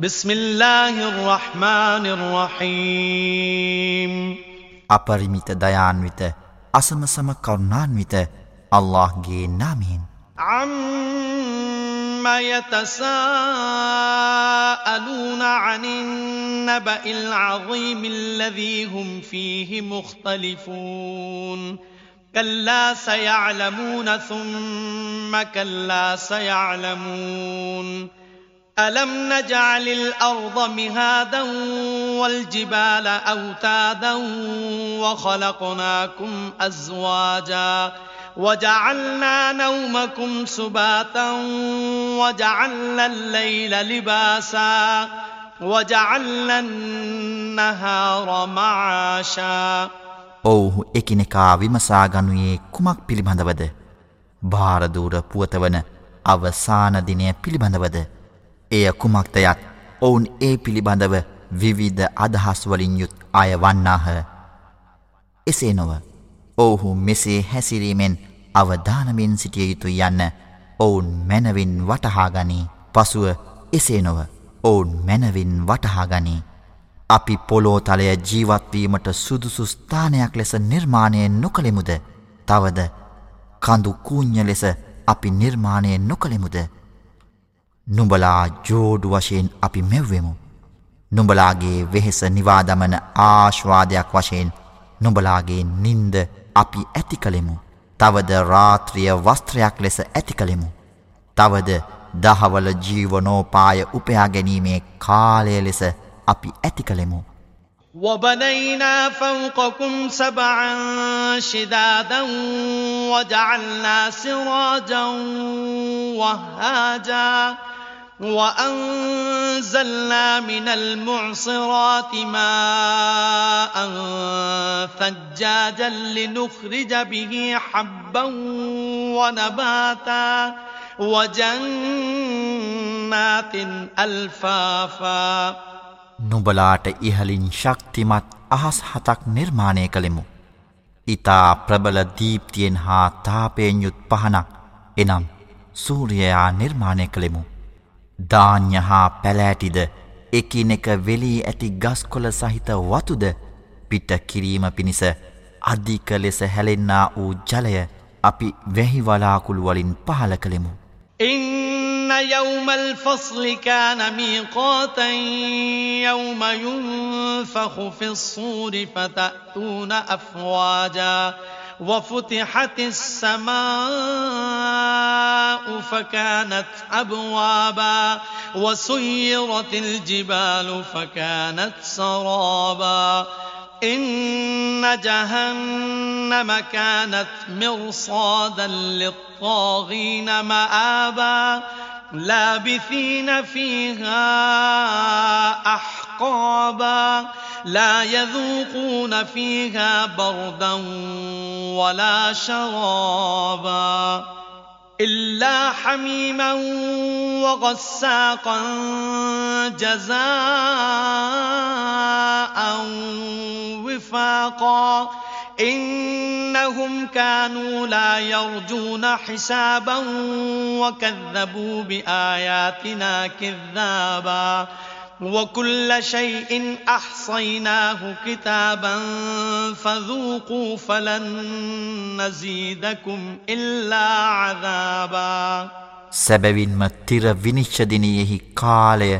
بسم الله الرحمن الرحيم. أبرميت ديان ويت أسم سم كرنان ويت الله جي نامين عَمَّ يَتَسَاءَلُونَ عَنِ النَّبَإِ الْعَظِيمِ الَّذِي هُمْ فِيهِ مُخْتَلِفُونَ. كَلَّا سَيَعْلَمُونَ ثُمَّ كَلَّا سَيَعْلَمُونَ. ألم نجعل الأرض مهادا والجبال أوتادا وخلقناكم أزواجا وجعلنا نومكم سباتا وجعلنا الليل لباسا وجعلنا النهار معاشا ඔවුහු එකිනෙකා විමසාගනුයේ කුමක් පිළිබඳවද භාරදූර පුවතවන අවසානදිනය පිළිබඳවද එය කුමක්තයත් ඔවුන් ඒ පිළිබඳව විවිධ අදහස්වලින් යුත් අය වන්නාහ. එසේ නොව ඔවුහු මෙසේ හැසිරීමෙන් අවධානමින් සිටිය යුතු යන්න ඔවුන් මැනවින් වටහාගනී. පසුව එසේ නොව ඔවුන් මැනවින් වටහාගනී. අපි පොලෝතලය ජීවත්වීමට සුදුසු ස්ථානයක් ලෙස නිර්මාණය නොකළෙමුද? තවද කඳු කූං්ඥ ලෙස අපි නිර්මාණය නොකළෙමුද? නුඹලා ජෝඩු වශයෙන් අපි මෙව්වෙමු නුඹලාගේ වෙහෙස නිවාදමන ආශ්වාදයක් වශයෙන් නුඹලාගේ නින්ද අපි ඇති කළෙමු තවද රාත්‍රිය වස්ත්‍රයක් ලෙස ඇති කළෙමු තවද දහවල ජීවනෝපාය උපයා ගැනීමේ කාලය ලෙස අපි ඇති කළෙමු. وبنينا فوقكم سبعا شدادا وجعلنا سراجا وهاجا وأنزلنا من المعصرات ماء ثجاجا لنخرج به حبا ونباتا وجنات ألفافا නුබලාට ඉහලින් ශක්තිමත් අහස් හතක් නිර්මාණය කළෙමු. ඉතා ප්‍රබල දීප්තියෙන් හා තාපයෙන් යුත් පහනක් එනම් සූරයයා නිර්මාණය කළෙමු. ධාන්‍ය හා පැලෑටිද එකිනෙක වෙලී ඇති ගස්කොල සහිත වතුද පිට කිරීම පිණිස අධික ලෙස හැලෙන්න්නා වූ ජලය අපි වැහිවලාකුළු වලින් පහල කළෙමු. إن يوم الفصل كان ميقاتا يوم ينفخ في الصور فتأتون أفواجا وفتحت السماء فكانت أبوابا وسيرت الجبال فكانت سرابا إن جهنم كانت مرصادا للطاغين مآبا لابثين فيها أحقابا لا يذوقون فيها بردا ولا شرابا. إلا حميما وغساقا جزاء وفاقا. إنهم كانوا لا يرجون حسابا وكذبوا بآياتنا كذابا وكل شيء أحصيناه كتابا فذوقوا فلن نزيدكم إلا عذابا සැබැවින්ම තිර විනිශ්චදිනයෙහි කාලය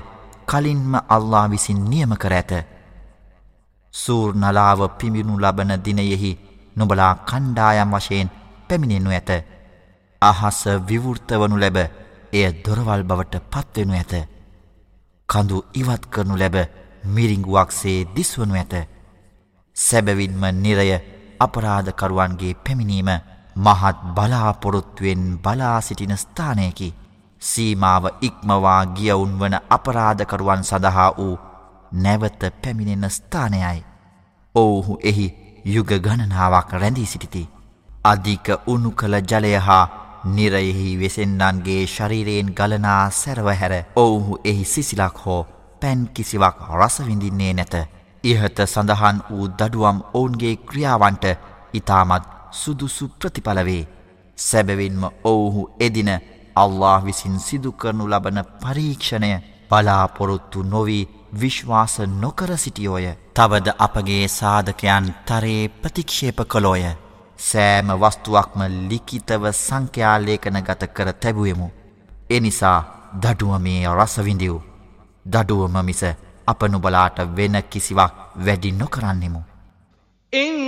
කලින්ම අල්ලා විසින් නියම කර ඇත. සූර් නලාව පිමිණු ලබන දිනයෙහි නොබලා කණ්ඩායම් වශයෙන් පැමිණෙනු ඇත. අහස විවෘත්තවනු ලැබ එය දොරවල් බවට පත්වෙනු ඇත. කඳු ඉවත් කරනු ලැබ මිරිංගුවක්සේ දිස්වනු ඇත. සැබවින්ම නිරය අපරාධකරුවන්ගේ පැමිණීම මහත් බලාපොරොත්තුවෙන් බලා සිටින ස්ථානයකි. සීමාව ඉක්මවා ගියවුන් වන අපරාධකරුවන් සඳහා වූ නැවත පැමිණෙන ස්ථානයයි. ඔවුහු එහි යුග ගණනාවක් රැඳී සිටිති. අධික උනු කළ ජලය හා නිරයෙහි වෙසෙන්න්නන්ගේ ශරීරයෙන් ගලනා සැරවහැර ඔවුහු එහි සිසිලක් හෝ පැන් කිසිවක් රසවිඳින්නේ නැත. ඉහත සඳහන් වූ දඩුවම් ඔවුන්ගේ ක්‍රියාවන්ට ඉතාමත් සුදුසු ප්‍රතිඵලවේ. සැබවින්ම ඔවුහු එදින අල්له විසින් සිදු කරනු ලබන පරීක්ෂණය බලාපොරොත්තු නොවී විශ්වාස නොකර සිටියෝය. තවද අපගේ සාධකයන් තරේ ප්‍රතික්ෂේප කළෝය. සෑම වස්තුවක්ම ලිකිතව සංඛ්‍යාලේකන ගත කර තැබුවමු. එනිසා දඩුවමේ රසවිඳිව්. දඩුවම මිස අප නුබලාට වෙන කිසිවක් වැඩි නොකරන්නෙමු. إن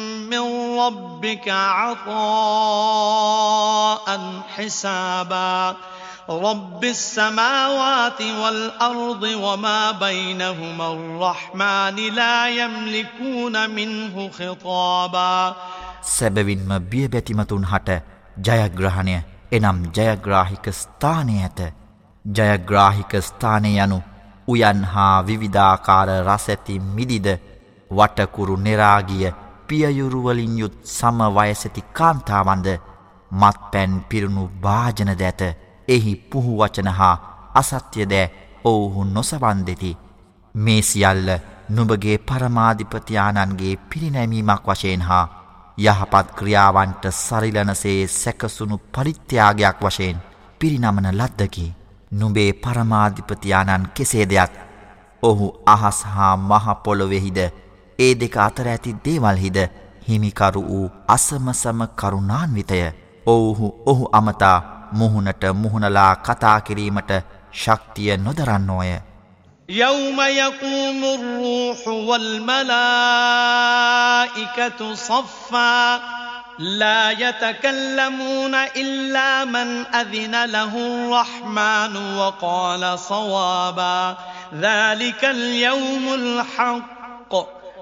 ربك عطاء حسابا رب السماوات والأرض وما بينهما الرحمن لا يملكون منه خطابا සැබවින්ම බියබැතිමතුන් හට ජයග්‍රහණය එනම් ජයග්‍රාහික ස්ථානය ඇත ජයග්‍රාහික ස්ථානය යනු උයන් හා විවිධාකාර රසැති මිදිද වටකුරු නෙරාගිය පියයුරුවලින් යුත් සම වයසැති කාන්තාවන්ද මත් පැන් පිරුණු භාජනද ඇත එහි පුහු වචන හා අසත්‍යදෑ ඔවුහු නොසවන් දෙති. මේ සියල්ල නුබගේ පරමාධිපතියානන්ගේ පිරිනැමීමක් වශයෙන් හා යහපත් ක්‍රියාවන්ට සරිලනසේ සැකසුණු පරිත්‍යාගයක් වශයෙන් පිරිනමන ලද්දකි. නුබේ පරමාධිපතියානන් කෙසේ දෙයක් ඔහු අහස් හා මහපොළොවෙහිද ඒ දෙක අතර ඇති දේවල්හිද හිමිකරු වූ අසමසම කරුණාන්විතය ඔවුහු ඔහු අමතා මුහුණට මුහුණලා කතා කිරීමට ශක්තිය නොදරන්නෝය. يوم يقوم الروح والملائكة صفا لا يتكلمون إلا من أذن له الرحمن وقال صوابا ذلك اليوم الحق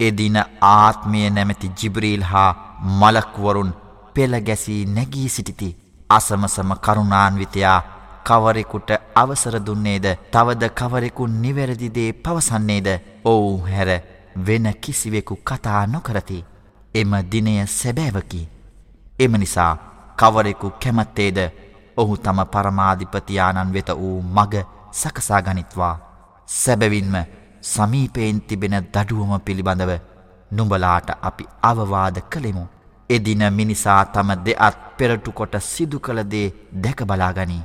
එදින ආත්මය නැමැති ජිබ්‍රීල් හා මලක්වරුන් පෙළගැසී නැගී සිටිති. අසමසම කරුණාන්විතයා කවරෙකුට අවසර දුන්නේද තවද කවරෙකු නිවැරදිදේ පවසන්නේද ඔවු හැර වෙන කිසිවෙකු කතා නොකරති. එම දිනය සැබෑවකි. එම නිසා කවරෙකු කැමත්තේද ඔහු තම පරමාධිපතියානන් වෙත වූ මග සකසාගනිත්වා. සැබවින්ම සමීපයෙන් තිබෙන දඩුවම පිළිබඳව නුඹලාට අපි අවවාද කළෙමු. එදින මිනිසා තම දෙಅත් පෙරටුකොට සිදු කළදේ දැකබලාගනී.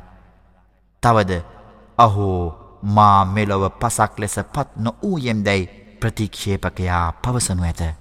තවද අහෝ මා මෙලොව පසක් ලෙස පත් නො වූයෙම් දැයි ප්‍රතික්ෂේපකයා පවසනු ඇත.